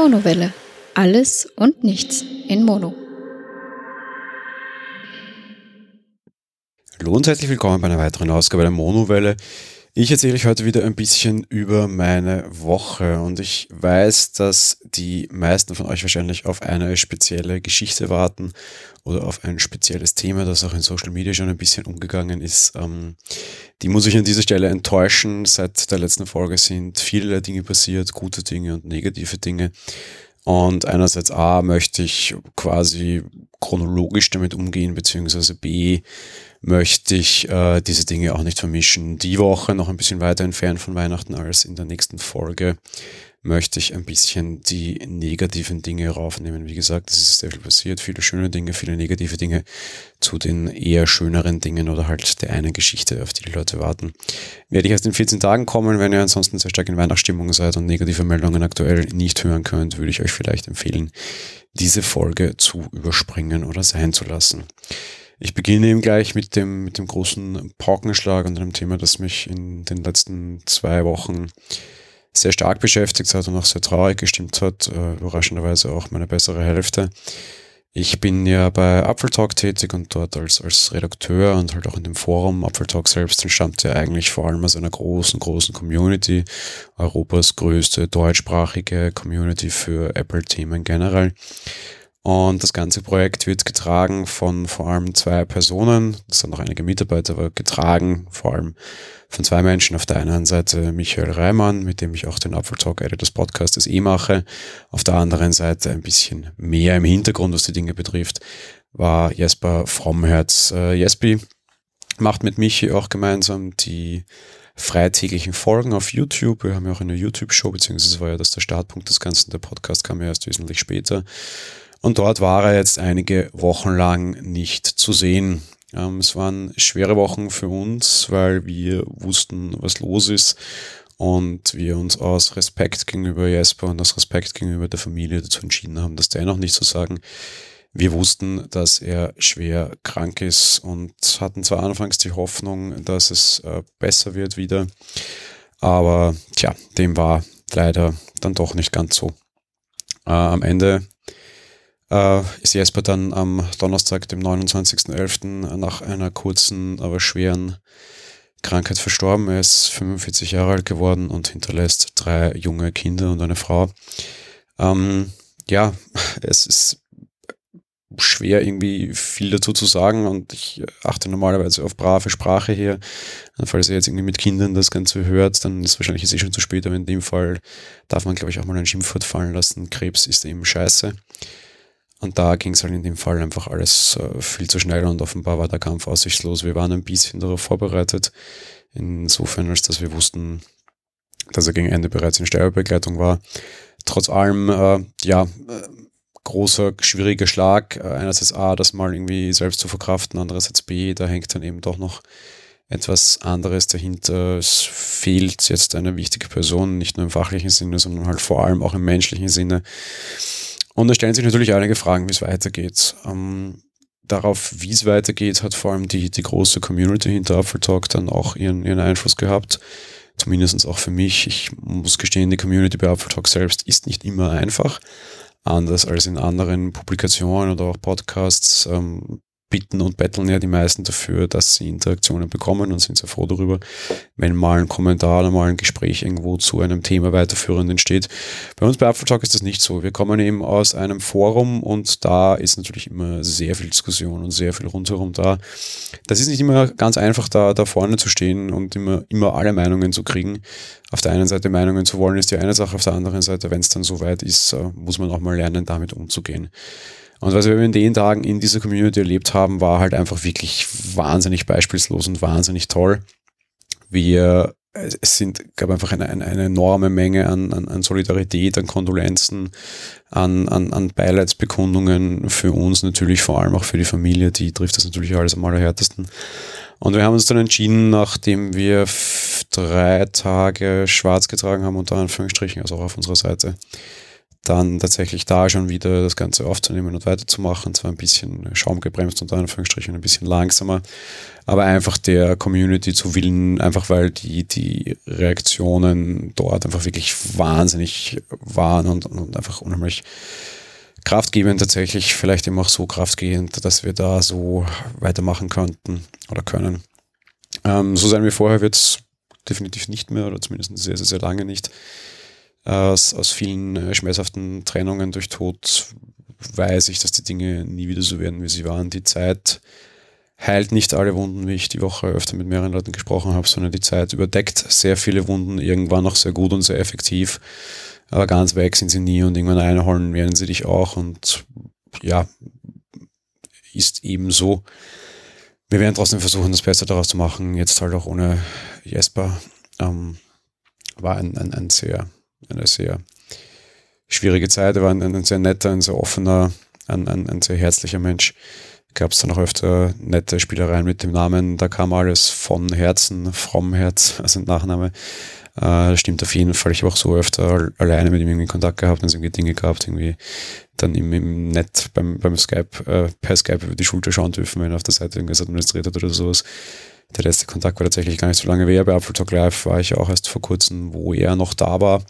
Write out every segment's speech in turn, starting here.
Monowelle. Alles und nichts in Mono. Hallo und herzlich willkommen bei einer weiteren Ausgabe der Monowelle. Ich erzähle euch heute wieder ein bisschen über meine Woche und ich weiß, dass die meisten von euch wahrscheinlich auf eine spezielle Geschichte warten oder auf ein spezielles Thema, das auch in Social Media schon ein bisschen umgegangen ist. Ähm, die muss ich an dieser Stelle enttäuschen. Seit der letzten Folge sind viele Dinge passiert, gute Dinge und negative Dinge. Und einerseits A möchte ich quasi chronologisch damit umgehen, beziehungsweise B möchte ich äh, diese Dinge auch nicht vermischen. Die Woche noch ein bisschen weiter entfernt von Weihnachten als in der nächsten Folge möchte ich ein bisschen die negativen Dinge raufnehmen. Wie gesagt, es ist sehr viel passiert, viele schöne Dinge, viele negative Dinge zu den eher schöneren Dingen oder halt der einen Geschichte, auf die die Leute warten. Werde ich erst in 14 Tagen kommen, wenn ihr ansonsten sehr stark in Weihnachtsstimmung seid und negative Meldungen aktuell nicht hören könnt, würde ich euch vielleicht empfehlen, diese Folge zu überspringen oder sein zu lassen. Ich beginne eben gleich mit dem, mit dem großen Paukenschlag und einem Thema, das mich in den letzten zwei Wochen sehr stark beschäftigt hat und auch sehr traurig gestimmt hat. Äh, überraschenderweise auch meine bessere Hälfte. Ich bin ja bei Apfeltalk tätig und dort als, als Redakteur und halt auch in dem Forum. Apfeltalk selbst entstammt ja eigentlich vor allem aus einer großen, großen Community. Europas größte deutschsprachige Community für Apple-Themen generell. Und das ganze Projekt wird getragen von vor allem zwei Personen. Das sind noch einige Mitarbeiter, aber getragen vor allem von zwei Menschen. Auf der einen Seite Michael Reimann, mit dem ich auch den Apple Talk Editors Podcast eh mache. Auf der anderen Seite ein bisschen mehr im Hintergrund, was die Dinge betrifft, war Jesper Frommherz. Äh, Jespi macht mit Michi auch gemeinsam die freitäglichen Folgen auf YouTube. Wir haben ja auch eine YouTube-Show, beziehungsweise war ja das der Startpunkt des Ganzen. Der Podcast kam ja erst wesentlich später. Und dort war er jetzt einige Wochen lang nicht zu sehen. Ähm, es waren schwere Wochen für uns, weil wir wussten, was los ist und wir uns aus Respekt gegenüber Jesper und aus Respekt gegenüber der Familie dazu entschieden haben, das dennoch nicht zu sagen. Wir wussten, dass er schwer krank ist und hatten zwar anfangs die Hoffnung, dass es äh, besser wird wieder, aber tja, dem war leider dann doch nicht ganz so. Äh, am Ende äh, ist Jesper dann am Donnerstag, dem 29.11. nach einer kurzen, aber schweren Krankheit verstorben. Er ist 45 Jahre alt geworden und hinterlässt drei junge Kinder und eine Frau. Ähm, ja, es ist schwer irgendwie viel dazu zu sagen und ich achte normalerweise auf brave Sprache hier. Falls ihr jetzt irgendwie mit Kindern das Ganze hört, dann ist wahrscheinlich jetzt eh schon zu spät, aber in dem Fall darf man, glaube ich, auch mal ein Schimpfwort fallen lassen. Krebs ist eben scheiße. Und da ging es halt in dem Fall einfach alles äh, viel zu schnell und offenbar war der Kampf aussichtslos. Wir waren ein bisschen darauf vorbereitet, insofern als dass wir wussten, dass er gegen Ende bereits in Sterbebegleitung war. Trotz allem, äh, ja, äh, großer, schwieriger Schlag. Äh, einerseits A, das mal irgendwie selbst zu verkraften, andererseits B, da hängt dann eben doch noch etwas anderes dahinter. Es fehlt jetzt eine wichtige Person, nicht nur im fachlichen Sinne, sondern halt vor allem auch im menschlichen Sinne. Und da stellen sich natürlich einige Fragen, wie es weitergeht. Ähm, darauf, wie es weitergeht, hat vor allem die, die große Community hinter Apfeltalk dann auch ihren, ihren Einfluss gehabt. Zumindest auch für mich. Ich muss gestehen, die Community bei Apfeltalk selbst ist nicht immer einfach. Anders als in anderen Publikationen oder auch Podcasts. Ähm, bitten und betteln ja die meisten dafür, dass sie Interaktionen bekommen und sind sehr froh darüber, wenn mal ein Kommentar oder mal ein Gespräch irgendwo zu einem Thema weiterführend entsteht. Bei uns bei Apfeltalk ist das nicht so. Wir kommen eben aus einem Forum und da ist natürlich immer sehr viel Diskussion und sehr viel rundherum da. Das ist nicht immer ganz einfach, da, da vorne zu stehen und immer, immer alle Meinungen zu kriegen. Auf der einen Seite Meinungen zu wollen, ist die eine Sache, auf der anderen Seite, wenn es dann soweit ist, äh, muss man auch mal lernen, damit umzugehen. Und was wir in den Tagen in dieser Community erlebt haben, war halt einfach wirklich wahnsinnig beispielslos und wahnsinnig toll. Wir, es sind, gab einfach eine, eine, eine enorme Menge an, an, an Solidarität, an Kondolenzen, an, an, an Beileidsbekundungen für uns natürlich, vor allem auch für die Familie, die trifft das natürlich alles am allerhärtesten. Und wir haben uns dann entschieden, nachdem wir drei Tage schwarz getragen haben, unter Anführungsstrichen, also auch auf unserer Seite, dann tatsächlich da schon wieder das Ganze aufzunehmen und weiterzumachen. Zwar ein bisschen schaumgebremst unter Anführungsstrichen, ein bisschen langsamer, aber einfach der Community zu willen, einfach weil die, die Reaktionen dort einfach wirklich wahnsinnig waren und, und einfach unheimlich kraftgebend tatsächlich, vielleicht eben auch so kraftgebend, dass wir da so weitermachen könnten oder können. Ähm, so sein wie vorher wird es definitiv nicht mehr oder zumindest sehr, sehr, sehr lange nicht. Aus, aus vielen äh, schmerzhaften Trennungen durch Tod weiß ich, dass die Dinge nie wieder so werden, wie sie waren. Die Zeit heilt nicht alle Wunden, wie ich die Woche öfter mit mehreren Leuten gesprochen habe, sondern die Zeit überdeckt sehr viele Wunden, irgendwann auch sehr gut und sehr effektiv. Aber ganz weg sind sie nie und irgendwann einholen werden sie dich auch und ja, ist eben so. Wir werden trotzdem versuchen, das Beste daraus zu machen, jetzt halt auch ohne Jesper. Ähm, war ein, ein, ein sehr eine sehr schwierige Zeit. Er war ein, ein sehr netter, ein sehr offener, ein, ein, ein sehr herzlicher Mensch. Gab es dann auch öfter nette Spielereien mit dem Namen. Da kam alles von Herzen, vom Herz, also ein Nachname. Äh, stimmt auf jeden Fall. Ich habe auch so öfter alleine mit ihm irgendwie Kontakt gehabt und irgendwie Dinge gehabt, irgendwie dann im, im Net beim, beim Skype, äh, per Skype über die Schulter schauen dürfen, wenn er auf der Seite irgendwas administriert hat oder sowas. Der letzte Kontakt war tatsächlich gar nicht so lange her. Bei Apple Talk Live war ich ja auch erst vor kurzem, wo er noch da war.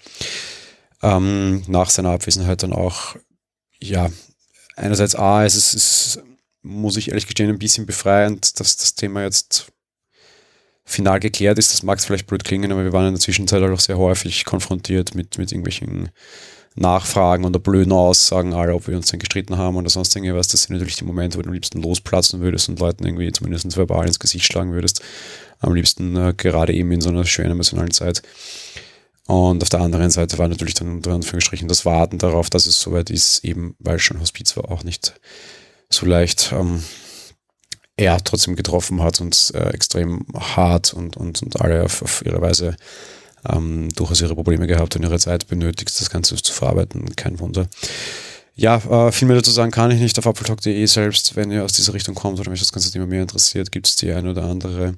Ähm, nach seiner Abwesenheit dann auch, ja, einerseits A, es ist, es muss ich ehrlich gestehen, ein bisschen befreiend, dass das Thema jetzt final geklärt ist. Das mag es vielleicht blöd klingen, aber wir waren in der Zwischenzeit auch sehr häufig konfrontiert mit, mit irgendwelchen Nachfragen oder blöden Aussagen alle, ob wir uns denn gestritten haben oder sonst irgendwas. Das sind natürlich die Momente, wo du am liebsten losplatzen würdest und Leuten irgendwie zumindest verbal ins Gesicht schlagen würdest. Am liebsten äh, gerade eben in so einer schönen emotionalen Zeit. Und auf der anderen Seite war natürlich dann unter Anführungsstrichen das Warten darauf, dass es soweit ist, eben weil schon Hospiz war, auch nicht so leicht. Ähm, er trotzdem getroffen hat und äh, extrem hart und, und, und alle auf, auf ihre Weise ähm, durchaus ihre Probleme gehabt und ihre Zeit benötigt, das Ganze zu verarbeiten. Kein Wunder. Ja, äh, viel mehr dazu sagen kann ich nicht auf apfeltalk.de selbst. Wenn ihr aus dieser Richtung kommt oder mich das ganze Thema mehr interessiert, gibt es die eine oder andere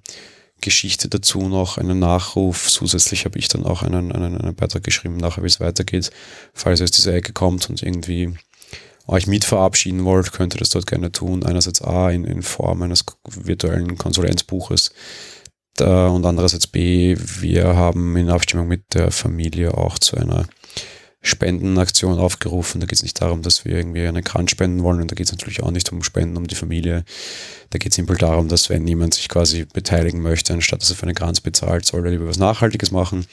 Geschichte dazu noch, einen Nachruf. Zusätzlich habe ich dann auch einen, einen, einen Beitrag geschrieben, nachher wie es weitergeht. Falls ihr aus dieser Ecke kommt und irgendwie euch mit verabschieden wollt, könnt ihr das dort gerne tun. Einerseits A in, in Form eines virtuellen Konsulenzbuches, und andererseits B, wir haben in Abstimmung mit der Familie auch zu einer Spendenaktion aufgerufen. Da geht es nicht darum, dass wir irgendwie eine Kran spenden wollen und da geht es natürlich auch nicht um Spenden, um die Familie. Da geht es simpel darum, dass wenn jemand sich quasi beteiligen möchte, anstatt dass er für eine Kranz bezahlt, soll er lieber was Nachhaltiges machen.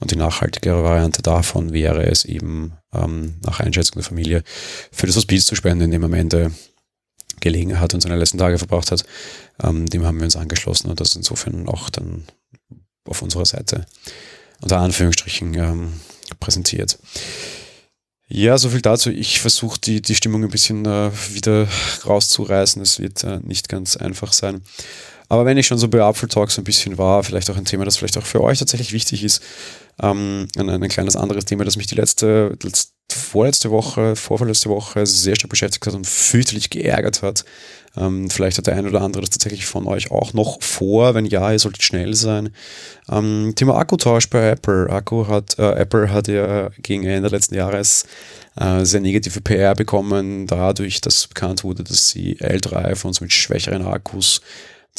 Und die nachhaltigere Variante davon wäre es eben ähm, nach Einschätzung der Familie für das Hospiz zu spenden, indem am Ende gelegen hat und seine letzten Tage verbracht hat, ähm, dem haben wir uns angeschlossen und das insofern auch dann auf unserer Seite unter Anführungsstrichen ähm, präsentiert. Ja, so viel dazu. Ich versuche die, die Stimmung ein bisschen äh, wieder rauszureißen. Es wird äh, nicht ganz einfach sein. Aber wenn ich schon so bei Apfel Talk so ein bisschen war, vielleicht auch ein Thema, das vielleicht auch für euch tatsächlich wichtig ist, ähm, ein, ein kleines anderes Thema, das mich die letzte vorletzte Woche, vorvorletzte Woche sehr stark beschäftigt hat und fürchterlich geärgert hat. Ähm, vielleicht hat der ein oder andere das tatsächlich von euch auch noch vor. Wenn ja, ihr solltet schnell sein. Ähm, Thema Akkutausch bei Apple. Akku hat, äh, Apple hat ja gegen Ende letzten Jahres äh, sehr negative PR bekommen, dadurch, dass bekannt wurde, dass sie ältere iPhones mit schwächeren Akkus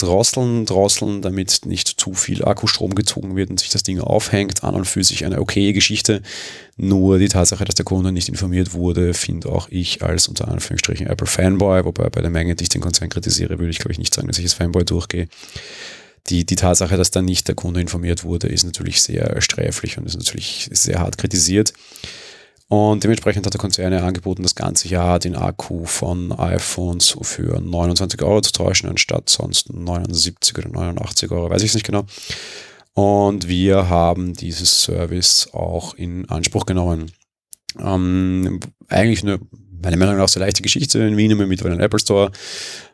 drosseln, drosseln, damit nicht zu viel Akkustrom gezogen wird und sich das Ding aufhängt. An und für sich eine okaye Geschichte. Nur die Tatsache, dass der Kunde nicht informiert wurde, finde auch ich als unter Anführungsstrichen Apple Fanboy, wobei bei der Menge, die ich den Konzern kritisiere, würde ich glaube ich nicht sagen, dass ich als Fanboy durchgehe. Die, die Tatsache, dass da nicht der Kunde informiert wurde, ist natürlich sehr sträflich und ist natürlich sehr hart kritisiert. Und dementsprechend hat der Konzern angeboten, das ganze Jahr den Akku von iPhones für 29 Euro zu tauschen, anstatt sonst 79 oder 89 Euro, weiß ich es nicht genau. Und wir haben dieses Service auch in Anspruch genommen. Ähm, eigentlich eine, meiner Meinung nach, sehr leichte Geschichte in Wien im mittlerweile Apple Store.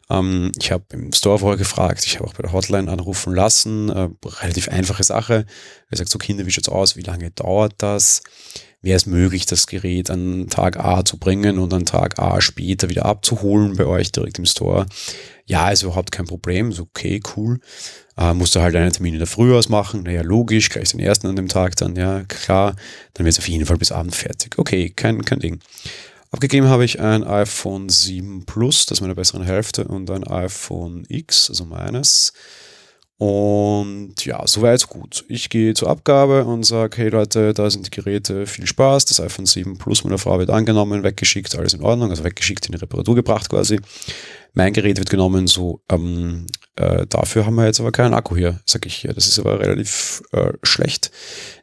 Ähm, ich habe im Store vorher gefragt, ich habe auch bei der Hotline anrufen lassen. Äh, relativ einfache Sache. Er sagt so, Kinder, wie schaut's aus? Wie lange dauert das? Wäre es möglich, das Gerät an Tag A zu bringen und an Tag A später wieder abzuholen bei euch direkt im Store? Ja, ist überhaupt kein Problem. So, okay, cool. Äh, musst du halt einen Termin in der Früh ausmachen. Naja, logisch, gleich den ersten an dem Tag dann, ja, klar. Dann wird es auf jeden Fall bis Abend fertig. Okay, kein, kein Ding. Abgegeben habe ich ein iPhone 7 Plus, das ist meine bessere Hälfte, und ein iPhone X, also meines. Und ja, soweit so gut. Ich gehe zur Abgabe und sage, hey Leute, da sind die Geräte, viel Spaß. Das iPhone 7 Plus meiner Frau wird angenommen, weggeschickt, alles in Ordnung, also weggeschickt, in die Reparatur gebracht quasi. Mein Gerät wird genommen, so, ähm, äh, dafür haben wir jetzt aber keinen Akku hier, sage ich. Ja, das ist aber relativ äh, schlecht.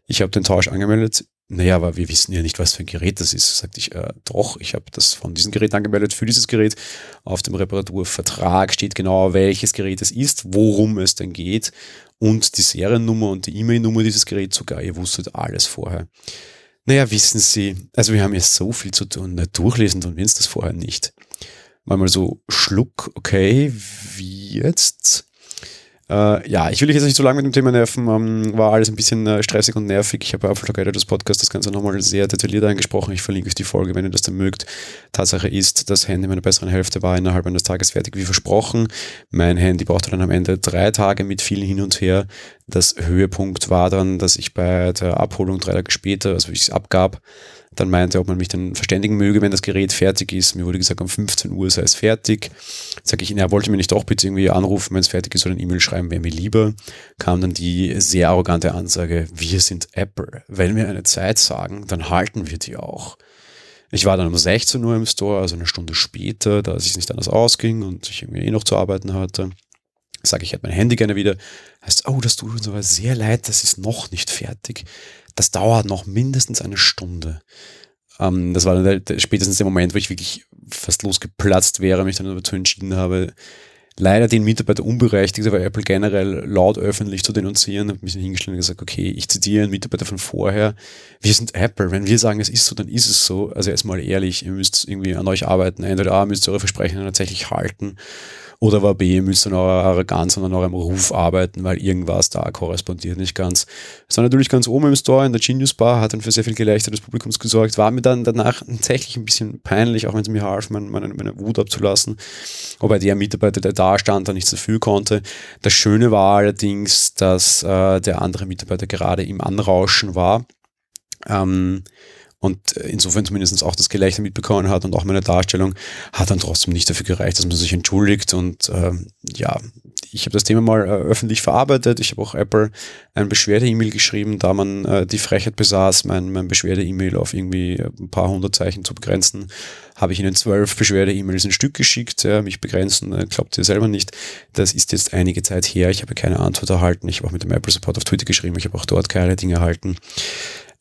Ich habe den Tausch angemeldet naja, aber wir wissen ja nicht, was für ein Gerät das ist. Sagte ich, äh, doch, ich habe das von diesem Gerät angemeldet für dieses Gerät. Auf dem Reparaturvertrag steht genau, welches Gerät es ist, worum es denn geht und die Seriennummer und die E-Mail-Nummer dieses Geräts sogar. Ihr wusstet alles vorher. Naja, wissen Sie, also wir haben ja so viel zu tun. Na, durchlesen tun wir uns das vorher nicht. Mal so Schluck, okay, wie jetzt? Äh, ja, ich will dich jetzt nicht so lange mit dem Thema nerven. Ähm, war alles ein bisschen äh, stressig und nervig. Ich habe bei Apple Editors Podcast das Ganze nochmal sehr detailliert angesprochen. Ich verlinke euch die Folge, wenn ihr das dann mögt. Tatsache ist, das Handy meiner besseren Hälfte war innerhalb eines Tages fertig, wie versprochen. Mein Handy brauchte dann am Ende drei Tage mit viel hin und her. Das Höhepunkt war dann, dass ich bei der Abholung drei Tage später, also ich es abgab, dann meinte, ob man mich dann verständigen möge, wenn das Gerät fertig ist. Mir wurde gesagt, um 15 Uhr sei es fertig. Sag ich, na, wollte mir nicht doch bitte irgendwie anrufen, wenn es fertig ist oder eine E-Mail schreiben, wäre mir lieber. Kam dann die sehr arrogante Ansage, wir sind Apple. Wenn wir eine Zeit sagen, dann halten wir die auch. Ich war dann um 16 Uhr im Store, also eine Stunde später, da es nicht anders ausging und ich irgendwie eh noch zu arbeiten hatte. Sage ich, hätte mein Handy gerne wieder. Heißt, oh, das tut uns aber sehr leid, das ist noch nicht fertig das dauert noch mindestens eine Stunde. Ähm, das war dann der, der, spätestens der Moment, wo ich wirklich fast losgeplatzt wäre, mich dann dazu entschieden habe, leider den Mitarbeiter unberechtigt, aber Apple generell laut öffentlich zu denunzieren, habe mich hingestellt und gesagt, okay, ich zitiere einen Mitarbeiter von vorher, wir sind Apple, wenn wir sagen, es ist so, dann ist es so. Also erstmal ehrlich, ihr müsst irgendwie an euch arbeiten, entweder A, müsst ihr eure Versprechen tatsächlich halten oder war B, müsst an eurer Arroganz und an eurem Ruf arbeiten, weil irgendwas da korrespondiert nicht ganz. Es war natürlich ganz oben im Store in der Genius Bar, hat dann für sehr viel Gelächter des Publikums gesorgt, war mir dann danach tatsächlich ein bisschen peinlich, auch wenn es mir half, meine, meine, meine Wut abzulassen. Wobei der Mitarbeiter, der da stand, da nichts dafür konnte. Das Schöne war allerdings, dass äh, der andere Mitarbeiter gerade im Anrauschen war. Ähm, und insofern zumindest auch das Gelächter mitbekommen hat und auch meine Darstellung hat dann trotzdem nicht dafür gereicht, dass man sich entschuldigt und ähm, ja, ich habe das Thema mal äh, öffentlich verarbeitet. Ich habe auch Apple ein Beschwerde-E-Mail geschrieben, da man äh, die Frechheit besaß, mein, mein Beschwerde-E-Mail auf irgendwie ein paar hundert Zeichen zu begrenzen, habe ich ihnen zwölf Beschwerde-E-Mails ein Stück geschickt. Ja, mich begrenzen, äh, glaubt ihr selber nicht. Das ist jetzt einige Zeit her. Ich habe keine Antwort erhalten. Ich habe auch mit dem Apple Support auf Twitter geschrieben. Ich habe auch dort keine Dinge erhalten.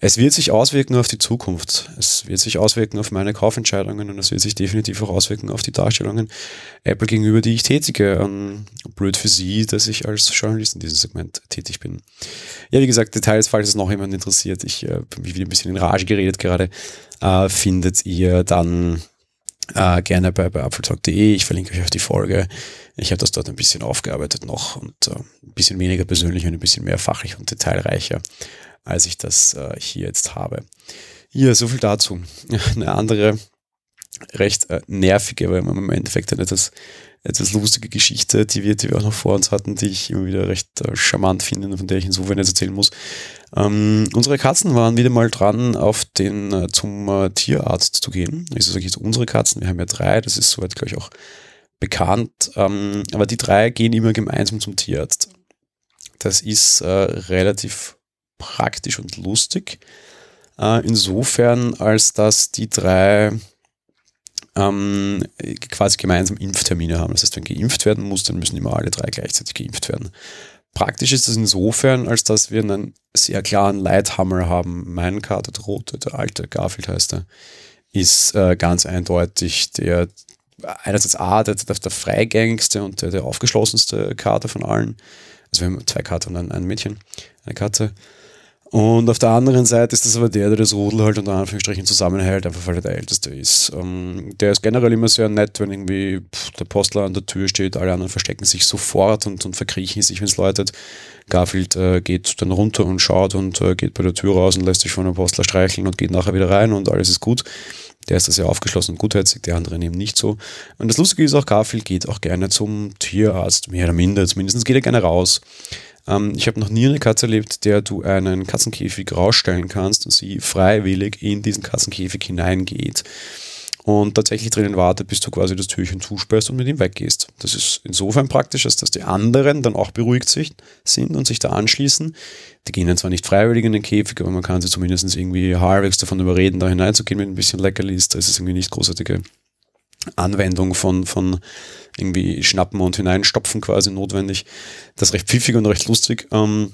Es wird sich auswirken auf die Zukunft. Es wird sich auswirken auf meine Kaufentscheidungen und es wird sich definitiv auch auswirken auf die Darstellungen Apple gegenüber, die ich tätige. Ähm, blöd für Sie, dass ich als Journalist in diesem Segment tätig bin. Ja, wie gesagt, Details, falls es noch jemand interessiert, ich äh, mich wieder ein bisschen in Rage geredet gerade, äh, findet ihr dann äh, gerne bei, bei apfeltalk.de. Ich verlinke euch auf die Folge. Ich habe das dort ein bisschen aufgearbeitet noch und äh, ein bisschen weniger persönlich und ein bisschen mehr fachlich und detailreicher als ich das äh, hier jetzt habe. Hier, so viel dazu. Eine andere recht äh, nervige, aber im Endeffekt eine etwas, etwas lustige Geschichte, die wir, die wir auch noch vor uns hatten, die ich immer wieder recht äh, charmant finde und von der ich insofern jetzt erzählen muss. Ähm, unsere Katzen waren wieder mal dran, auf den äh, zum äh, Tierarzt zu gehen. Also sage ich jetzt unsere Katzen, wir haben ja drei, das ist soweit, glaube ich, auch bekannt. Ähm, aber die drei gehen immer gemeinsam zum Tierarzt. Das ist äh, relativ praktisch und lustig. Äh, insofern, als dass die drei ähm, quasi gemeinsam Impftermine haben. Das heißt, wenn geimpft werden muss, dann müssen immer alle drei gleichzeitig geimpft werden. Praktisch ist das insofern, als dass wir einen sehr klaren Leithammer haben. Mein Kater, der rote, der alte Garfield heißt er, ist äh, ganz eindeutig der einerseits A, der, der, der freigängigste und der, der aufgeschlossenste Kater von allen. Also wir haben zwei Kater und ein, ein Mädchen, eine Katze. Und auf der anderen Seite ist das aber der, der das Rudel halt unter Anführungsstrichen zusammenhält, einfach weil er der Älteste ist. Ähm, der ist generell immer sehr nett, wenn irgendwie der Postler an der Tür steht, alle anderen verstecken sich sofort und, und verkriechen sich, wenn es läutet. Garfield äh, geht dann runter und schaut und äh, geht bei der Tür raus und lässt sich von dem Postler streicheln und geht nachher wieder rein und alles ist gut. Der ist da sehr aufgeschlossen und gutherzig, die anderen eben nicht so. Und das Lustige ist auch, Garfield geht auch gerne zum Tierarzt, mehr oder minder. Zumindest geht er gerne raus. Ähm, ich habe noch nie eine Katze erlebt, der du einen Katzenkäfig rausstellen kannst und sie freiwillig in diesen Katzenkäfig hineingeht und tatsächlich drinnen wartet, bis du quasi das Türchen zusperrst und mit ihm weggehst. Das ist insofern praktisch, als dass die anderen dann auch beruhigt sind und sich da anschließen. Die gehen dann zwar nicht freiwillig in den Käfig, aber man kann sie zumindest irgendwie halbwegs davon überreden, da hineinzugehen mit ein bisschen Leckerlis. Da ist es irgendwie nicht großartige Anwendung von, von irgendwie Schnappen und Hineinstopfen quasi notwendig. Das ist recht pfiffig und recht lustig. Ähm,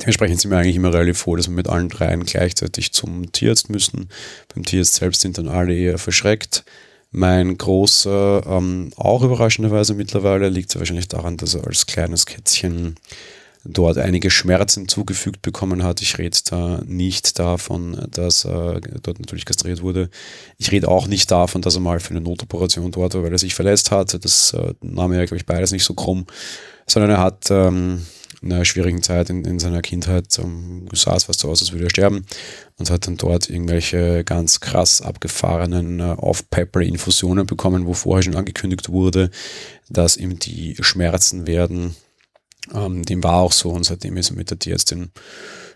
dementsprechend sind wir eigentlich immer relativ froh, dass wir mit allen dreien gleichzeitig zum Tierarzt müssen. Beim Tierarzt selbst sind dann alle eher verschreckt. Mein großer, ähm, auch überraschenderweise mittlerweile, liegt wahrscheinlich daran, dass er als kleines Kätzchen dort einige Schmerzen zugefügt bekommen hat. Ich rede da nicht davon, dass er dort natürlich kastriert wurde. Ich rede auch nicht davon, dass er mal für eine Notoperation dort war, weil er sich verletzt hat. Das äh, nahm er, glaube ich, beides nicht so krumm, sondern er hat ähm, in einer schwierigen Zeit in, in seiner Kindheit ähm, sah es fast so aus, als würde er sterben und hat dann dort irgendwelche ganz krass abgefahrenen äh, Off-Pepper-Infusionen bekommen, wo vorher schon angekündigt wurde, dass ihm die Schmerzen werden ähm, dem war auch so und seitdem ist er mit der Tierärztin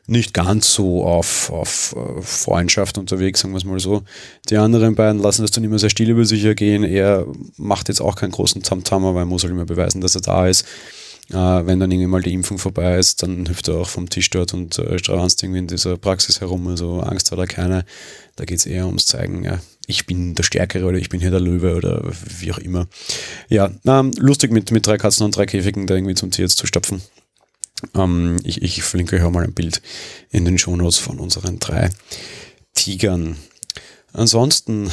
nicht ganz so auf, auf äh, Freundschaft unterwegs, sagen wir es mal so. Die anderen beiden lassen das dann immer sehr still über sich ergehen. Er macht jetzt auch keinen großen Tamtam, aber er muss halt immer beweisen, dass er da ist. Äh, wenn dann irgendwie mal die Impfung vorbei ist, dann hüpft er auch vom Tisch dort und äh, stranzt irgendwie in dieser Praxis herum. Also Angst hat er keine. Da geht es eher ums Zeigen, ja, ich bin der Stärkere oder ich bin hier der Löwe oder wie auch immer. Ja, ähm, lustig mit, mit drei Katzen und drei Käfigen da irgendwie zum Tierarzt zu stapfen. Ähm, ich, ich verlinke euch auch mal ein Bild in den Shownotes von unseren drei Tigern. Ansonsten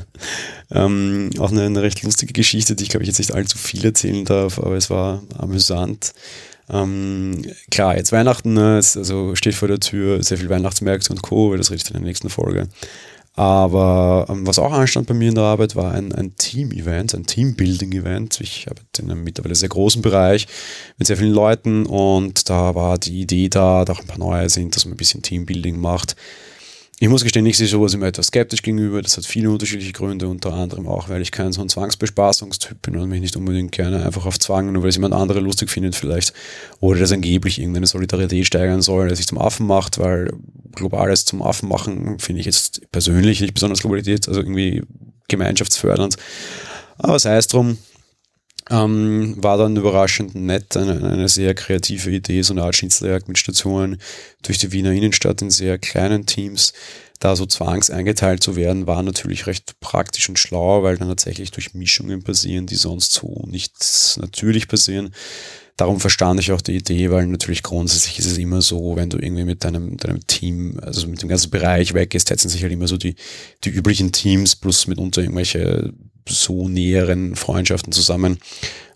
ähm, auch eine, eine, recht lustige Geschichte, die ich glaube ich jetzt nicht allzu viel erzählen darf, aber es war amüsant. Ähm, klar, jetzt Weihnachten, ne, also steht vor der Tür sehr viel Weihnachtsmärkte und Co., das rede in der nächsten Folge. Aber ähm, was auch anstand bei mir in der Arbeit, war ein, ein Team-Event, ein Team-Building-Event. Ich arbeite in einem mittlerweile sehr großen Bereich mit sehr vielen Leuten und da war die Idee da, da auch ein paar neue sind, dass man ein bisschen Team-Building macht. Ich muss gestehen, ich sehe sowas immer etwas skeptisch gegenüber. Das hat viele unterschiedliche Gründe, unter anderem auch, weil ich kein so ein Zwangsbespaßungstyp bin und mich nicht unbedingt gerne einfach auf Zwang, nur weil es jemand andere lustig findet vielleicht, oder das angeblich irgendeine Solidarität steigern soll, der sich zum Affen macht, weil globales zum Affen machen finde ich jetzt persönlich nicht besonders Globalität, also irgendwie gemeinschaftsfördernd. Aber sei es drum, ähm, war dann überraschend nett, eine, eine, sehr kreative Idee, so eine Art Schnitzeljagd mit Stationen durch die Wiener Innenstadt in sehr kleinen Teams. Da so zwangs eingeteilt zu werden, war natürlich recht praktisch und schlau, weil dann tatsächlich durch Mischungen passieren, die sonst so nicht natürlich passieren. Darum verstand ich auch die Idee, weil natürlich grundsätzlich ist es immer so, wenn du irgendwie mit deinem, deinem Team, also mit dem ganzen Bereich weggehst, setzen sich halt immer so die, die üblichen Teams plus mitunter irgendwelche so näheren Freundschaften zusammen.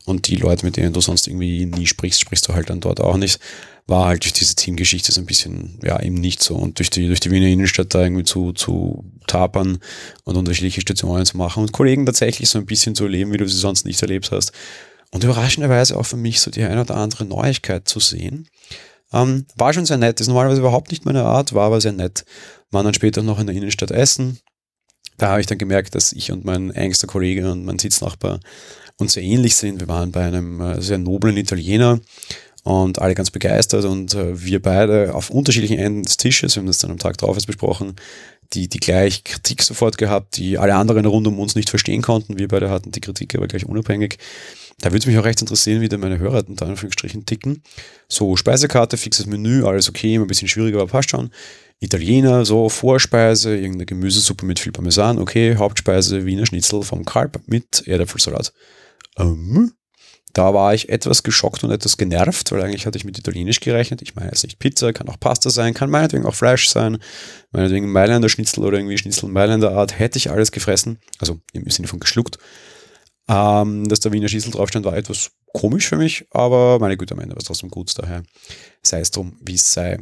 Und die Leute, mit denen du sonst irgendwie nie sprichst, sprichst du halt dann dort auch nicht. War halt durch diese Teamgeschichte so ein bisschen, ja, eben nicht so. Und durch die, durch die Wiener Innenstadt da irgendwie zu, zu tapern und unterschiedliche Stationen zu machen und Kollegen tatsächlich so ein bisschen zu erleben, wie du sie sonst nicht erlebt hast. Und überraschenderweise auch für mich so die eine oder andere Neuigkeit zu sehen. Ähm, war schon sehr nett, ist normalerweise überhaupt nicht meine Art, war aber sehr nett. Waren dann später noch in der Innenstadt essen, da habe ich dann gemerkt, dass ich und mein engster Kollege und mein Sitznachbar uns sehr ähnlich sind. Wir waren bei einem äh, sehr noblen Italiener und alle ganz begeistert und äh, wir beide auf unterschiedlichen Enden des Tisches, wir haben das dann am Tag drauf jetzt besprochen, die, die gleich Kritik sofort gehabt, die alle anderen rund um uns nicht verstehen konnten. Wir beide hatten die Kritik aber gleich unabhängig. Da würde es mich auch recht interessieren, wie da meine Hörer unter Anführungsstrichen ticken. So, Speisekarte, fixes Menü, alles okay, immer ein bisschen schwieriger, aber passt schon. Italiener, so Vorspeise, irgendeine Gemüsesuppe mit viel Parmesan, okay, Hauptspeise, Wiener Schnitzel vom Kalb mit Erdäpfelsalat. Ähm, da war ich etwas geschockt und etwas genervt, weil eigentlich hatte ich mit Italienisch gerechnet. Ich meine jetzt nicht Pizza, kann auch Pasta sein, kann meinetwegen auch Fleisch sein, meinetwegen Mailänder Schnitzel oder irgendwie Schnitzel Mailänder Art, hätte ich alles gefressen, also im Sinne von geschluckt. Ähm, dass der Wiener Schnitzel draufstand, war etwas komisch für mich, aber meine Güte, am Ende war es trotzdem gut, daher sei es drum, wie es sei.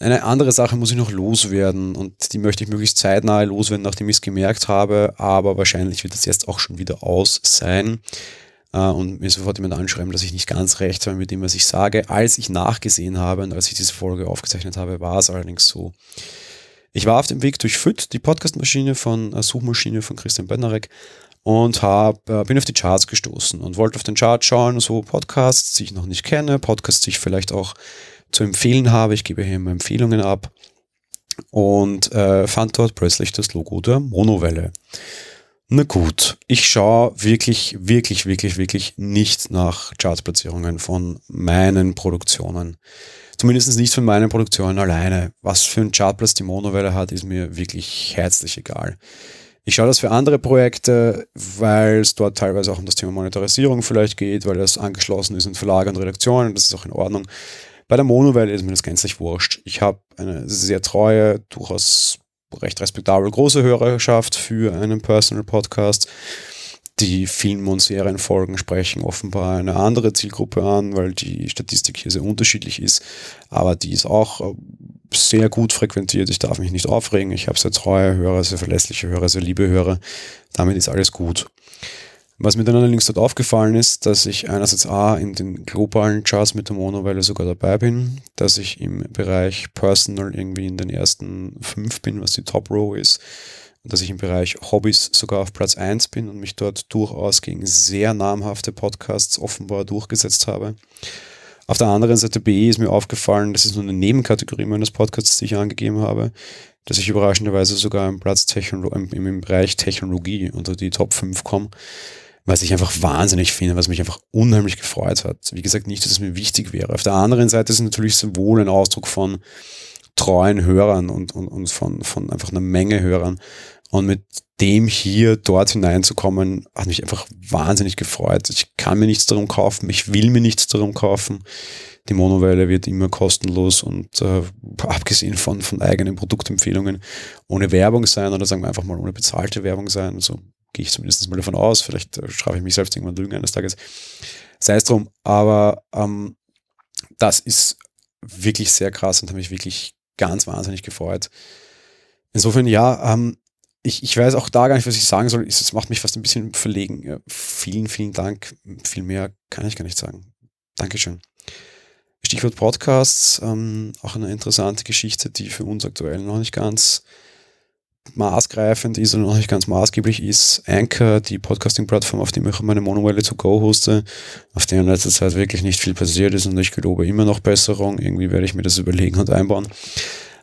Eine andere Sache muss ich noch loswerden und die möchte ich möglichst zeitnah loswerden, nachdem ich es gemerkt habe, aber wahrscheinlich wird es jetzt auch schon wieder aus sein äh, und mir sofort jemand anschreiben, dass ich nicht ganz recht habe mit dem, was ich sage. Als ich nachgesehen habe und als ich diese Folge aufgezeichnet habe, war es allerdings so. Ich war auf dem Weg durch FIT, die Podcastmaschine von äh, Suchmaschine von Christian Bednarek und hab, äh, bin auf die Charts gestoßen und wollte auf den Chart schauen, so Podcasts, die ich noch nicht kenne, Podcasts, die ich vielleicht auch zu empfehlen habe. Ich gebe hier immer Empfehlungen ab und äh, fand dort plötzlich das Logo der Monowelle. Na gut, ich schaue wirklich, wirklich, wirklich, wirklich nicht nach Chartplatzierungen von meinen Produktionen. Zumindest nicht von meinen Produktionen alleine. Was für ein Chartplatz die Monowelle hat, ist mir wirklich herzlich egal. Ich schaue das für andere Projekte, weil es dort teilweise auch um das Thema Monetarisierung vielleicht geht, weil das angeschlossen ist in Verlage und Redaktionen. Das ist auch in Ordnung. Bei der Monowelle ist mir das gänzlich wurscht. Ich habe eine sehr treue, durchaus recht respektabel große Hörerschaft für einen Personal Podcast. Die Film- und Serienfolgen sprechen offenbar eine andere Zielgruppe an, weil die Statistik hier sehr unterschiedlich ist. Aber die ist auch äh, sehr gut frequentiert. Ich darf mich nicht aufregen. Ich habe sehr treue Hörer, sehr verlässliche Hörer, sehr liebe Hörer. Damit ist alles gut. Was mir dann allerdings dort aufgefallen ist, dass ich einerseits A in den globalen Charts mit der Monowelle sogar dabei bin, dass ich im Bereich Personal irgendwie in den ersten fünf bin, was die Top Row ist, und dass ich im Bereich Hobbys sogar auf Platz eins bin und mich dort durchaus gegen sehr namhafte Podcasts offenbar durchgesetzt habe. Auf der anderen Seite B ist mir aufgefallen, das ist nur eine Nebenkategorie meines Podcasts, die ich angegeben habe, dass ich überraschenderweise sogar im, Platz Technolo im, im Bereich Technologie unter die Top 5 komme was ich einfach wahnsinnig finde, was mich einfach unheimlich gefreut hat. Wie gesagt, nicht, dass es mir wichtig wäre. Auf der anderen Seite ist es natürlich sowohl ein Ausdruck von treuen Hörern und, und, und von, von einfach einer Menge Hörern. Und mit dem hier dort hineinzukommen, hat mich einfach wahnsinnig gefreut. Ich kann mir nichts darum kaufen, ich will mir nichts darum kaufen. Die Monowelle wird immer kostenlos und äh, abgesehen von, von eigenen Produktempfehlungen ohne Werbung sein oder sagen wir einfach mal ohne bezahlte Werbung sein. Also Gehe ich zumindest mal davon aus. Vielleicht äh, strafe ich mich selbst irgendwann Lügen eines Tages. Sei es drum. Aber ähm, das ist wirklich sehr krass und habe mich wirklich ganz wahnsinnig gefreut. Insofern, ja, ähm, ich, ich weiß auch da gar nicht, was ich sagen soll. Es macht mich fast ein bisschen verlegen. Ja, vielen, vielen Dank. Viel mehr kann ich gar nicht sagen. Dankeschön. Stichwort Podcasts, ähm, auch eine interessante Geschichte, die für uns aktuell noch nicht ganz maßgreifend ist und noch nicht ganz maßgeblich ist. Anchor, die Podcasting-Plattform, auf dem ich meine Monowelle to go hoste, auf der in letzter Zeit wirklich nicht viel passiert ist und ich glaube immer noch Besserung. Irgendwie werde ich mir das überlegen und einbauen.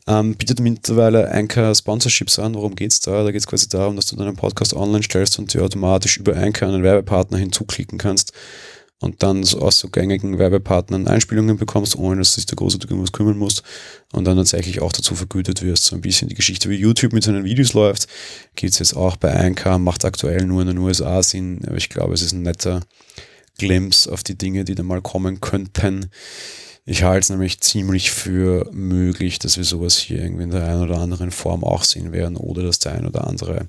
Ähm, bietet mittlerweile Anchor Sponsorships an. Worum geht's da? Da geht es quasi darum, dass du deinen Podcast online stellst und dir automatisch über Anchor einen Werbepartner hinzuklicken kannst und dann so aus so gängigen Werbepartnern Einspielungen bekommst, ohne dass du dich da groß um was kümmern musst und dann tatsächlich auch dazu vergütet wirst. So ein bisschen die Geschichte wie YouTube mit seinen Videos läuft, gibt es jetzt auch bei 1K, macht aktuell nur in den USA Sinn, aber ich glaube, es ist ein netter Glimpse auf die Dinge, die da mal kommen könnten. Ich halte es nämlich ziemlich für möglich, dass wir sowas hier irgendwie in der einen oder anderen Form auch sehen werden oder dass der ein oder andere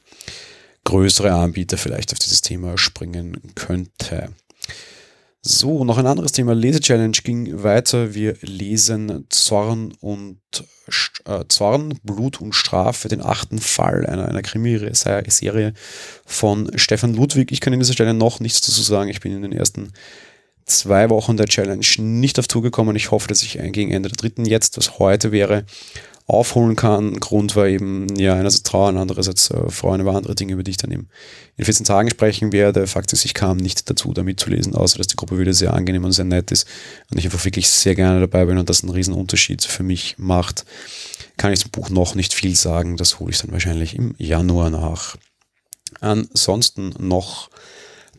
größere Anbieter vielleicht auf dieses Thema springen könnte. So, noch ein anderes Thema. Lese-Challenge ging weiter. Wir lesen Zorn und äh, Zorn, Blut und Strafe, den achten Fall einer, einer Krimiserie von Stefan Ludwig. Ich kann in dieser Stelle noch nichts dazu sagen. Ich bin in den ersten zwei Wochen der Challenge nicht auf Tour gekommen. Ich hoffe, dass ich gegen Ende der dritten jetzt, was heute wäre, aufholen kann. Grund war eben, ja, einerseits Trauern, andererseits äh, Freuen über andere Dinge, über die ich dann eben in 14 Tagen sprechen werde. Fakt ist, ich kam nicht dazu, da mitzulesen, außer dass die Gruppe wieder sehr angenehm und sehr nett ist und ich einfach wirklich sehr gerne dabei bin und das einen riesen Unterschied für mich macht. Kann ich zum Buch noch nicht viel sagen, das hole ich dann wahrscheinlich im Januar nach. Ansonsten noch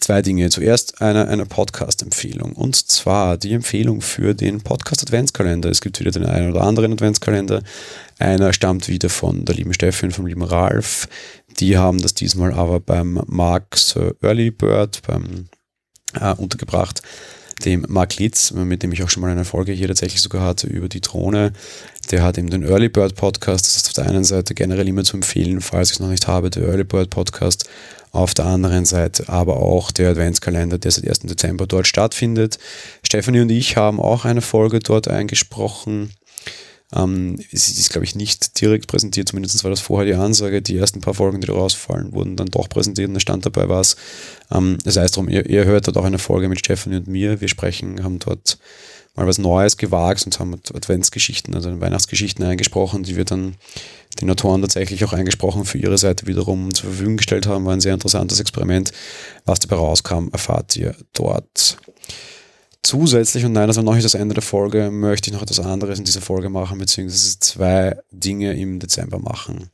zwei Dinge. Zuerst eine, eine Podcast-Empfehlung. Und zwar die Empfehlung für den Podcast-Adventskalender. Es gibt wieder den einen oder anderen Adventskalender. Einer stammt wieder von der lieben Steffi und vom lieben Ralf. Die haben das diesmal aber beim Marx Early Bird beim, äh, untergebracht dem Mark Litz, mit dem ich auch schon mal eine Folge hier tatsächlich sogar hatte über die Drohne. Der hat eben den Early Bird Podcast. Das ist auf der einen Seite generell immer zu empfehlen, falls ich es noch nicht habe, der Early Bird Podcast auf der anderen Seite aber auch der Adventskalender, der seit 1. Dezember dort stattfindet. Stephanie und ich haben auch eine Folge dort eingesprochen. Ähm, es ist, glaube ich, nicht direkt präsentiert, zumindest war das vorher die Ansage. Die ersten paar Folgen, die rausfallen, wurden dann doch präsentiert und da stand dabei was. Ähm, das heißt darum, ihr, ihr hört dort auch eine Folge mit Stephanie und mir. Wir sprechen, haben dort mal was Neues gewagt und haben Adventsgeschichten, also Weihnachtsgeschichten eingesprochen, die wir dann den Autoren tatsächlich auch eingesprochen für ihre Seite wiederum zur Verfügung gestellt haben. War ein sehr interessantes Experiment. Was dabei rauskam, erfahrt ihr dort. Zusätzlich, und nein, das war noch nicht das Ende der Folge, möchte ich noch etwas anderes in dieser Folge machen, beziehungsweise zwei Dinge im Dezember machen.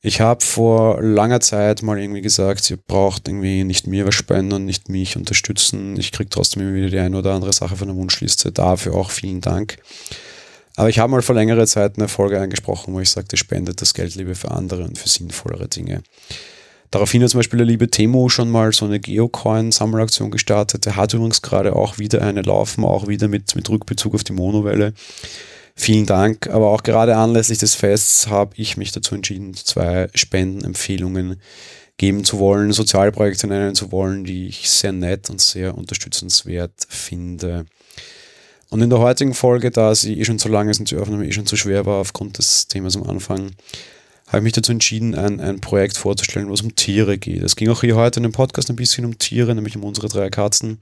Ich habe vor langer Zeit mal irgendwie gesagt, ihr braucht irgendwie nicht mir was spenden nicht mich unterstützen. Ich kriege trotzdem immer wieder die eine oder andere Sache von der Wunschliste. Dafür auch vielen Dank. Aber ich habe mal vor längerer Zeit eine Folge eingesprochen, wo ich sagte, spendet das Geld lieber für andere und für sinnvollere Dinge. Daraufhin hat zum Beispiel der liebe Temo schon mal so eine Geocoin-Sammelaktion gestartet. Der hat übrigens gerade auch wieder eine laufen, auch wieder mit, mit Rückbezug auf die Monowelle. Vielen Dank. Aber auch gerade anlässlich des Fests habe ich mich dazu entschieden, zwei Spendenempfehlungen geben zu wollen, Sozialprojekte nennen zu wollen, die ich sehr nett und sehr unterstützenswert finde. Und in der heutigen Folge, da sie eh schon so lange sind, die Aufnahme eh schon zu schwer war aufgrund des Themas am Anfang, habe ich mich dazu entschieden, ein, ein Projekt vorzustellen, wo es um Tiere geht. Es ging auch hier heute in dem Podcast ein bisschen um Tiere, nämlich um unsere drei Katzen.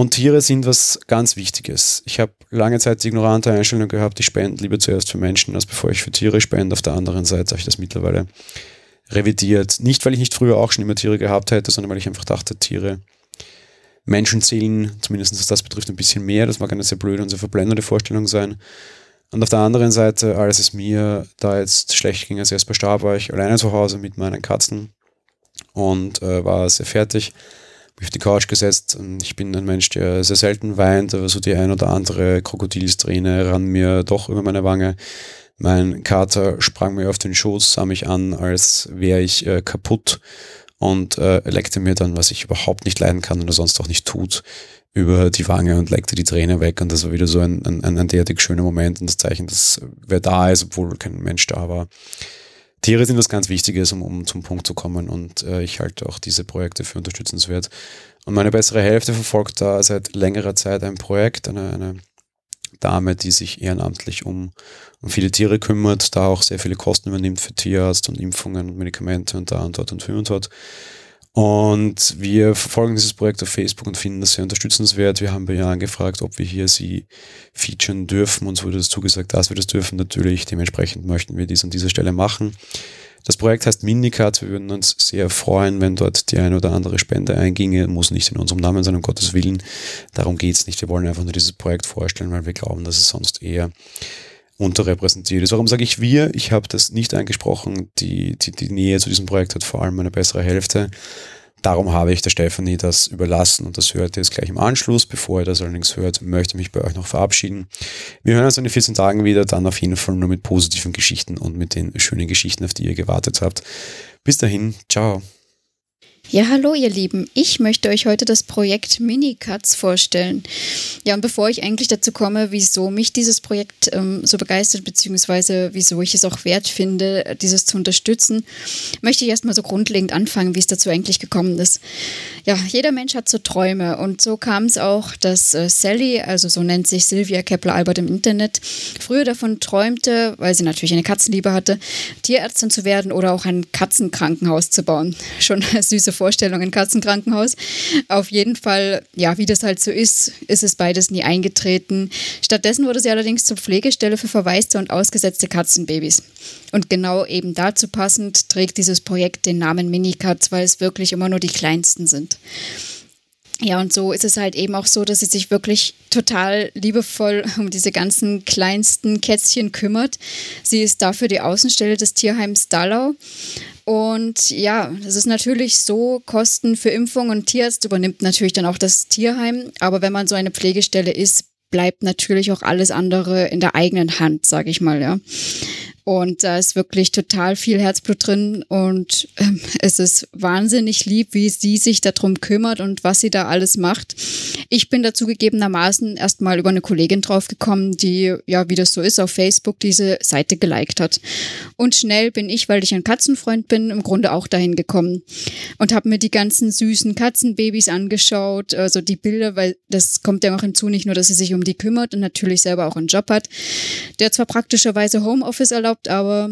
Und Tiere sind was ganz Wichtiges. Ich habe lange Zeit die ignorante Einstellung gehabt, ich spende lieber zuerst für Menschen, als bevor ich für Tiere spende. Auf der anderen Seite habe ich das mittlerweile revidiert. Nicht, weil ich nicht früher auch schon immer Tiere gehabt hätte, sondern weil ich einfach dachte, Tiere, Menschen zählen, zumindest was das betrifft, ein bisschen mehr. Das mag eine sehr blöde und sehr verblendende Vorstellung sein. Und auf der anderen Seite, als es mir da jetzt schlecht ging, als erst starb, war ich alleine zu Hause mit meinen Katzen und äh, war sehr fertig auf die Couch gesetzt und ich bin ein Mensch, der sehr selten weint, aber so die ein oder andere Krokodilsträne ran mir doch über meine Wange. Mein Kater sprang mir auf den Schoß, sah mich an, als wäre ich äh, kaputt und äh, leckte mir dann, was ich überhaupt nicht leiden kann oder sonst auch nicht tut, über die Wange und leckte die Träne weg. Und das war wieder so ein, ein, ein derartig schöner Moment und das Zeichen, dass wer da ist, obwohl kein Mensch da war. Tiere sind was ganz Wichtiges, um, um zum Punkt zu kommen und äh, ich halte auch diese Projekte für unterstützenswert. Und meine bessere Hälfte verfolgt da seit längerer Zeit ein Projekt, eine, eine Dame, die sich ehrenamtlich um, um viele Tiere kümmert, da auch sehr viele Kosten übernimmt für Tierarzt und Impfungen und Medikamente und da und dort und für und dort. Und wir verfolgen dieses Projekt auf Facebook und finden das sehr unterstützenswert. Wir haben bei ihr angefragt, ob wir hier sie featuren dürfen. Uns wurde das zugesagt, dass wir das dürfen. Natürlich, dementsprechend möchten wir dies an dieser Stelle machen. Das Projekt heißt Minicut. Wir würden uns sehr freuen, wenn dort die eine oder andere Spende einginge. Muss nicht in unserem Namen sein, um Gottes Willen. Darum geht's nicht. Wir wollen einfach nur dieses Projekt vorstellen, weil wir glauben, dass es sonst eher unterrepräsentiert ist. Warum sage ich wir? Ich habe das nicht angesprochen. Die, die, die Nähe zu diesem Projekt hat vor allem eine bessere Hälfte. Darum habe ich der Stefanie das überlassen und das hört ihr jetzt gleich im Anschluss. Bevor ihr das allerdings hört, möchte ich mich bei euch noch verabschieden. Wir hören uns in 14 Tagen wieder, dann auf jeden Fall nur mit positiven Geschichten und mit den schönen Geschichten, auf die ihr gewartet habt. Bis dahin, ciao. Ja, hallo ihr Lieben. Ich möchte euch heute das Projekt Minicuts vorstellen. Ja, und bevor ich eigentlich dazu komme, wieso mich dieses Projekt ähm, so begeistert, beziehungsweise wieso ich es auch wert finde, dieses zu unterstützen, möchte ich erstmal so grundlegend anfangen, wie es dazu eigentlich gekommen ist. Ja, jeder Mensch hat so Träume und so kam es auch, dass äh, Sally, also so nennt sich Sylvia Kepler-Albert im Internet, früher davon träumte, weil sie natürlich eine Katzenliebe hatte, Tierärztin zu werden oder auch ein Katzenkrankenhaus zu bauen. Schon süße Vorstellung, ein Katzenkrankenhaus. Auf jeden Fall, ja, wie das halt so ist, ist es beides nie eingetreten. Stattdessen wurde sie allerdings zur Pflegestelle für verwaiste und ausgesetzte Katzenbabys. Und genau eben dazu passend trägt dieses Projekt den Namen Minicats, weil es wirklich immer nur die kleinsten sind. Ja, und so ist es halt eben auch so, dass sie sich wirklich total liebevoll um diese ganzen kleinsten Kätzchen kümmert. Sie ist dafür die Außenstelle des Tierheims Dallau und ja, das ist natürlich so, Kosten für Impfung und Tierarzt übernimmt natürlich dann auch das Tierheim. Aber wenn man so eine Pflegestelle ist, bleibt natürlich auch alles andere in der eigenen Hand, sage ich mal, ja. Und da ist wirklich total viel Herzblut drin und ähm, es ist wahnsinnig lieb, wie sie sich darum kümmert und was sie da alles macht. Ich bin dazu gegebenermaßen erstmal über eine Kollegin draufgekommen, die, ja, wie das so ist, auf Facebook diese Seite geliked hat. Und schnell bin ich, weil ich ein Katzenfreund bin, im Grunde auch dahin gekommen und habe mir die ganzen süßen Katzenbabys angeschaut, also die Bilder, weil das kommt ja noch hinzu, nicht nur, dass sie sich um die kümmert und natürlich selber auch einen Job hat, der zwar praktischerweise Homeoffice erlaubt, aber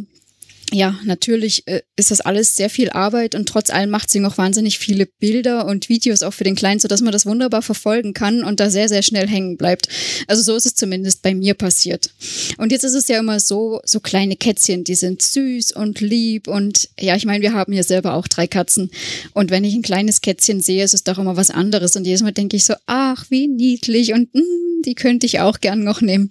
ja, natürlich äh, ist das alles sehr viel Arbeit und trotz allem macht sie noch wahnsinnig viele Bilder und Videos auch für den Kleinen, sodass man das wunderbar verfolgen kann und da sehr, sehr schnell hängen bleibt. Also so ist es zumindest bei mir passiert. Und jetzt ist es ja immer so, so kleine Kätzchen, die sind süß und lieb und ja, ich meine, wir haben hier selber auch drei Katzen und wenn ich ein kleines Kätzchen sehe, ist es doch immer was anderes und jedes Mal denke ich so, ach, wie niedlich und mh, mm, die könnte ich auch gern noch nehmen.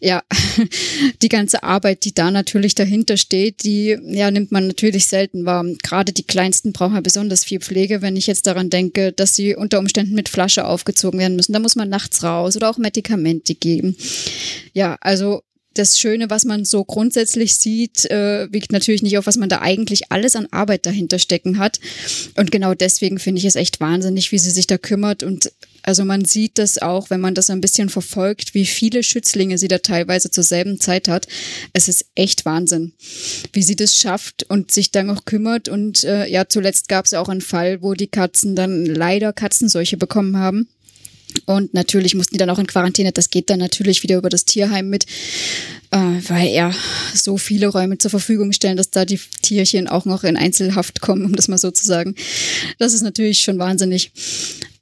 Ja, die ganze Arbeit, die da natürlich dahinter steht, die ja, nimmt man natürlich selten wahr. Gerade die Kleinsten brauchen ja besonders viel Pflege, wenn ich jetzt daran denke, dass sie unter Umständen mit Flasche aufgezogen werden müssen. Da muss man nachts raus oder auch Medikamente geben. Ja, also das Schöne, was man so grundsätzlich sieht, äh, wiegt natürlich nicht auf, was man da eigentlich alles an Arbeit dahinter stecken hat. Und genau deswegen finde ich es echt wahnsinnig, wie sie sich da kümmert und also man sieht das auch, wenn man das ein bisschen verfolgt, wie viele Schützlinge sie da teilweise zur selben Zeit hat. Es ist echt Wahnsinn, wie sie das schafft und sich dann auch kümmert. Und äh, ja, zuletzt gab es auch einen Fall, wo die Katzen dann leider Katzenseuche bekommen haben. Und natürlich mussten die dann auch in Quarantäne. Das geht dann natürlich wieder über das Tierheim mit, äh, weil ja so viele Räume zur Verfügung stellen, dass da die Tierchen auch noch in Einzelhaft kommen, um das mal so zu sagen. Das ist natürlich schon wahnsinnig.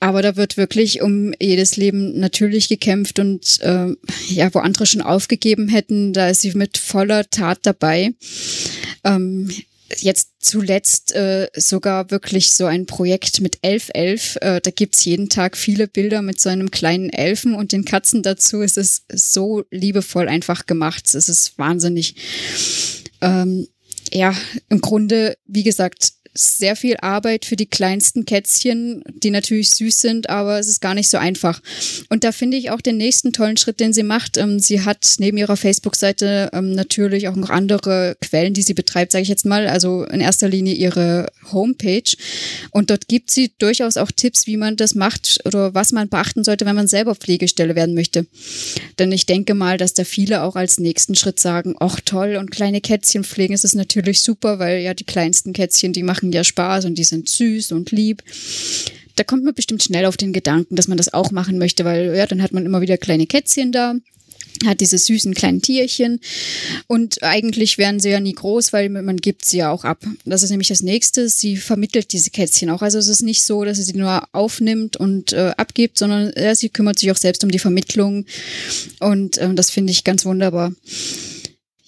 Aber da wird wirklich um jedes Leben natürlich gekämpft und äh, ja, wo andere schon aufgegeben hätten, da ist sie mit voller Tat dabei. Ähm, jetzt zuletzt äh, sogar wirklich so ein Projekt mit 1111. Äh, da gibt's jeden Tag viele Bilder mit so einem kleinen Elfen und den Katzen dazu. Es ist so liebevoll einfach gemacht. Es ist wahnsinnig. Ähm, ja, im Grunde, wie gesagt, sehr viel Arbeit für die kleinsten Kätzchen, die natürlich süß sind, aber es ist gar nicht so einfach. Und da finde ich auch den nächsten tollen Schritt, den sie macht. Ähm, sie hat neben ihrer Facebook-Seite ähm, natürlich auch noch andere Quellen, die sie betreibt, sage ich jetzt mal. Also in erster Linie ihre Homepage. Und dort gibt sie durchaus auch Tipps, wie man das macht oder was man beachten sollte, wenn man selber Pflegestelle werden möchte. Denn ich denke mal, dass da viele auch als nächsten Schritt sagen, ach toll, und kleine Kätzchen pflegen ist es natürlich super, weil ja die kleinsten Kätzchen, die machen machen ja Spaß und die sind süß und lieb. Da kommt man bestimmt schnell auf den Gedanken, dass man das auch machen möchte, weil ja, dann hat man immer wieder kleine Kätzchen da hat diese süßen kleinen Tierchen und eigentlich werden sie ja nie groß, weil man gibt sie ja auch ab. Das ist nämlich das nächste. Sie vermittelt diese Kätzchen auch. Also es ist nicht so, dass sie sie nur aufnimmt und äh, abgibt, sondern ja, sie kümmert sich auch selbst um die Vermittlung und äh, das finde ich ganz wunderbar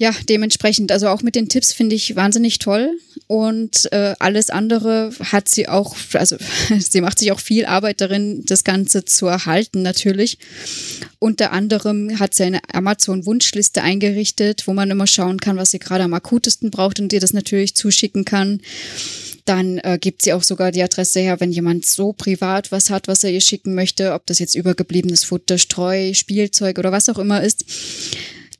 ja, dementsprechend, also auch mit den Tipps finde ich wahnsinnig toll. Und äh, alles andere hat sie auch, also sie macht sich auch viel Arbeit darin, das Ganze zu erhalten natürlich. Unter anderem hat sie eine Amazon-Wunschliste eingerichtet, wo man immer schauen kann, was sie gerade am akutesten braucht und ihr das natürlich zuschicken kann. Dann äh, gibt sie auch sogar die Adresse her, wenn jemand so privat was hat, was er ihr schicken möchte, ob das jetzt übergebliebenes Futter, Streu, Spielzeug oder was auch immer ist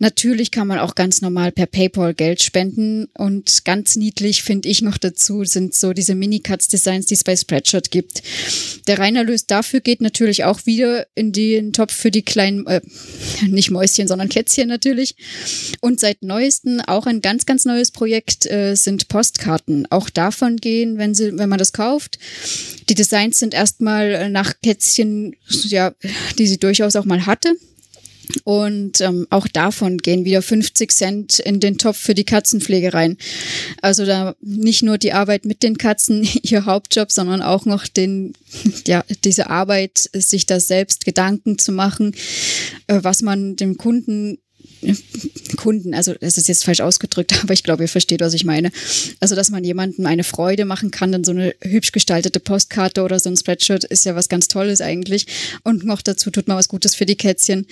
Natürlich kann man auch ganz normal per PayPal Geld spenden und ganz niedlich finde ich noch dazu sind so diese Mini-Cuts-Designs, die es bei Spreadshirt gibt. Der Reinerlös dafür geht natürlich auch wieder in den Topf für die kleinen, äh, nicht Mäuschen, sondern Kätzchen natürlich. Und seit neuesten auch ein ganz, ganz neues Projekt äh, sind Postkarten. Auch davon gehen, wenn sie, wenn man das kauft. Die Designs sind erstmal nach Kätzchen, ja, die sie durchaus auch mal hatte. Und ähm, auch davon gehen wieder 50 Cent in den Topf für die Katzenpflege rein. Also da nicht nur die Arbeit mit den Katzen, ihr Hauptjob, sondern auch noch den, ja, diese Arbeit, sich da selbst Gedanken zu machen, äh, was man dem Kunden Kunden, also das ist jetzt falsch ausgedrückt, aber ich glaube, ihr versteht, was ich meine. Also, dass man jemandem eine Freude machen kann, dann so eine hübsch gestaltete Postkarte oder so ein Spreadshirt ist ja was ganz Tolles eigentlich. Und noch dazu tut man was Gutes für die Kätzchen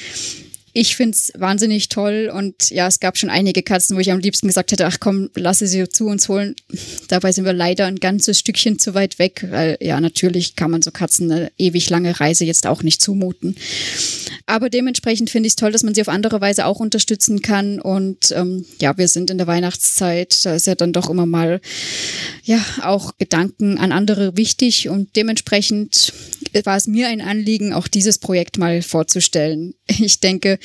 ich finde es wahnsinnig toll und ja, es gab schon einige Katzen, wo ich am liebsten gesagt hätte, ach komm, lasse sie zu uns holen. Dabei sind wir leider ein ganzes Stückchen zu weit weg, weil ja, natürlich kann man so Katzen eine ewig lange Reise jetzt auch nicht zumuten. Aber dementsprechend finde ich es toll, dass man sie auf andere Weise auch unterstützen kann. Und ähm, ja, wir sind in der Weihnachtszeit. Da ist ja dann doch immer mal ja auch Gedanken an andere wichtig. Und dementsprechend war es mir ein Anliegen, auch dieses Projekt mal vorzustellen. Ich denke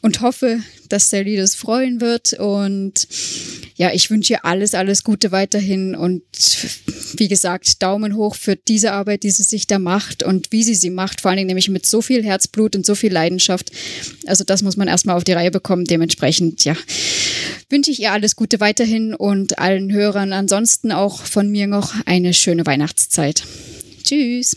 und hoffe, dass Sally das freuen wird. Und ja, ich wünsche ihr alles, alles Gute weiterhin. Und wie gesagt, Daumen hoch für diese Arbeit, die sie sich da macht und wie sie sie macht. Vor allen Dingen nämlich mit so viel Herzblut und so viel Leidenschaft. Also das muss man erstmal auf die Reihe bekommen. Dementsprechend, ja, wünsche ich ihr alles Gute weiterhin und allen Hörern ansonsten auch von mir noch eine schöne Weihnachtszeit. Tschüss.